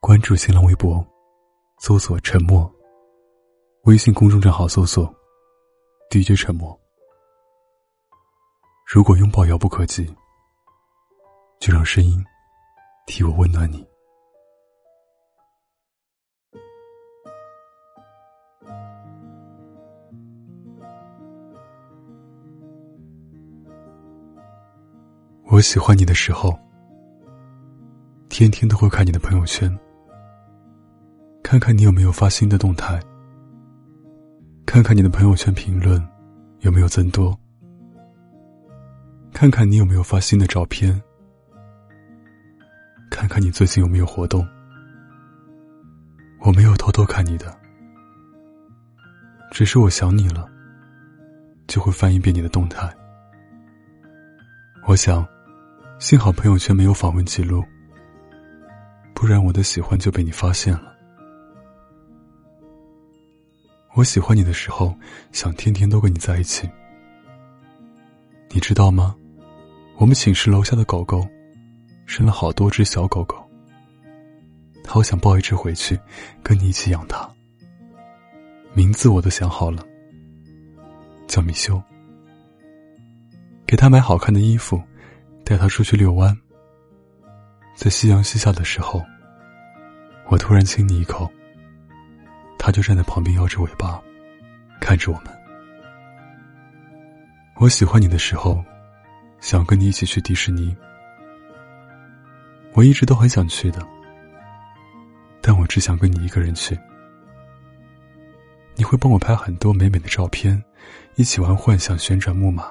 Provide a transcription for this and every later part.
关注新浪微博，搜索“沉默”。微信公众账号搜索 “DJ 沉默”。如果拥抱遥不可及，就让声音替我温暖你。我喜欢你的时候，天天都会看你的朋友圈，看看你有没有发新的动态，看看你的朋友圈评论有没有增多，看看你有没有发新的照片，看看你最近有没有活动。我没有偷偷看你的，只是我想你了，就会翻一遍你的动态。我想。幸好朋友圈没有访问记录，不然我的喜欢就被你发现了。我喜欢你的时候，想天天都跟你在一起。你知道吗？我们寝室楼下的狗狗生了好多只小狗狗，好想抱一只回去，跟你一起养它。名字我都想好了，叫米修。给它买好看的衣服。带他出去遛弯，在夕阳西下的时候，我突然亲你一口，他就站在旁边摇着尾巴，看着我们。我喜欢你的时候，想跟你一起去迪士尼，我一直都很想去的，但我只想跟你一个人去。你会帮我拍很多美美的照片，一起玩幻想旋转木马，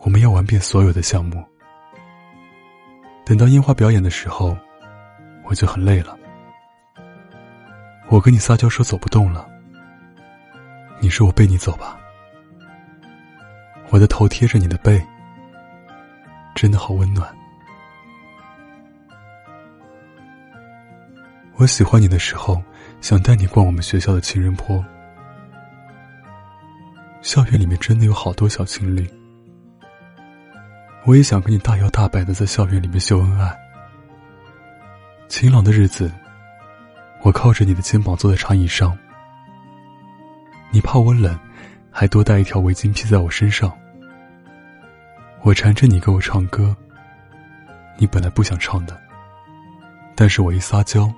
我们要玩遍所有的项目。等到烟花表演的时候，我就很累了。我跟你撒娇说走不动了，你说我背你走吧。我的头贴着你的背，真的好温暖。我喜欢你的时候，想带你逛我们学校的情人坡。校园里面真的有好多小情侣。我也想跟你大摇大摆的在校园里面秀恩爱。晴朗的日子，我靠着你的肩膀坐在长椅上，你怕我冷，还多带一条围巾披在我身上。我缠着你给我唱歌，你本来不想唱的，但是我一撒娇，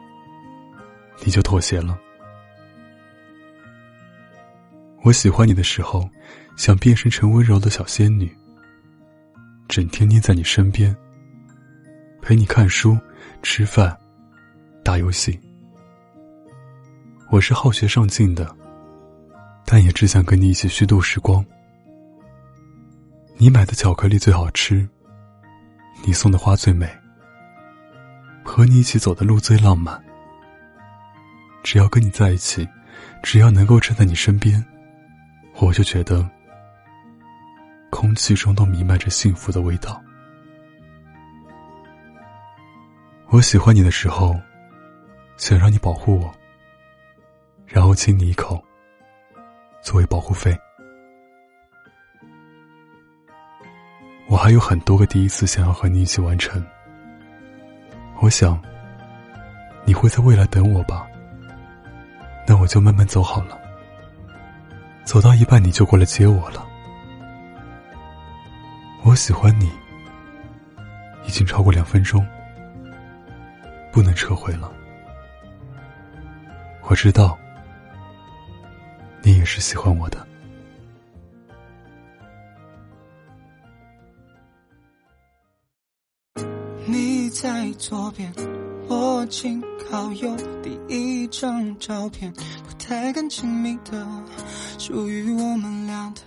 你就妥协了。我喜欢你的时候，想变身成温柔的小仙女。整天黏在你身边，陪你看书、吃饭、打游戏。我是好学上进的，但也只想跟你一起虚度时光。你买的巧克力最好吃，你送的花最美，和你一起走的路最浪漫。只要跟你在一起，只要能够站在你身边，我就觉得。空气中都弥漫着幸福的味道。我喜欢你的时候，想让你保护我，然后亲你一口，作为保护费。我还有很多个第一次想要和你一起完成。我想，你会在未来等我吧？那我就慢慢走好了。走到一半，你就过来接我了。我喜欢你，已经超过两分钟，不能撤回了。我知道，是喜欢我的。你在左边，我紧靠右，第一张照片不太敢亲密的，属于我们俩的。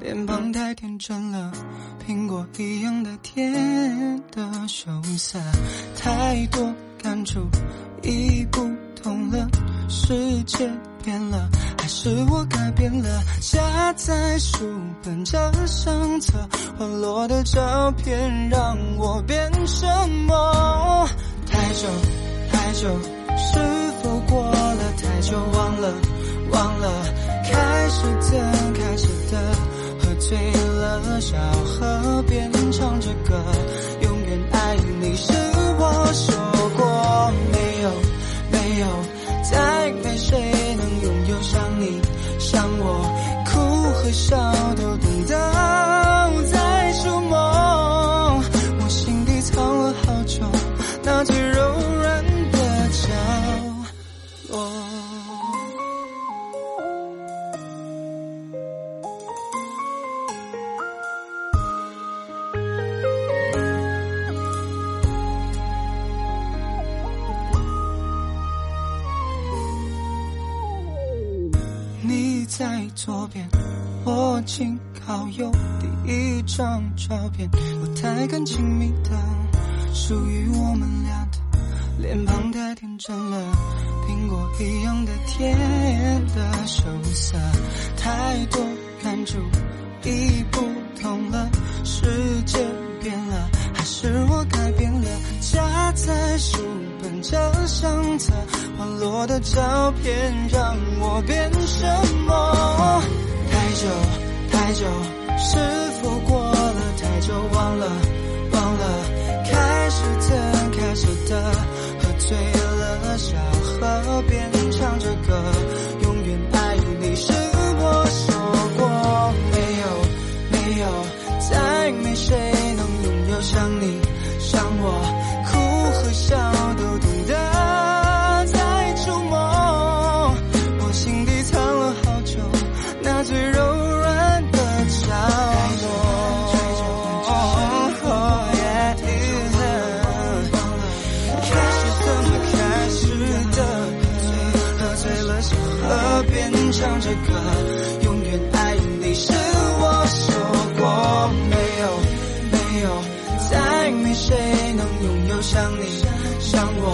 脸庞太天真了，苹果一样的甜的羞涩，太多感触已不同了，世界变了，还是我改变了？夹在书本这相册，滑落的照片让我变什么？太久太久，是否过了太久？忘了忘了，开始的开始的。喝醉了，小河边唱着歌，永远爱你是我说过没有。没有，再没谁让我哭和笑都懂。在左边，我紧靠右。第一张照片，不太敢亲密的，属于我们俩的。脸庞太天真了，苹果一样的甜的羞涩，太多感触已不同了，世界变了，还是我改变了？夹在书本这相册，落的照片让我变什么？太久太久，是否过了太久？忘了忘了，开始怎开始的，喝醉了边唱着歌永远爱你是我说过没有没有再没谁能拥有像你像我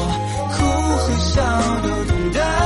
哭和笑都懂得。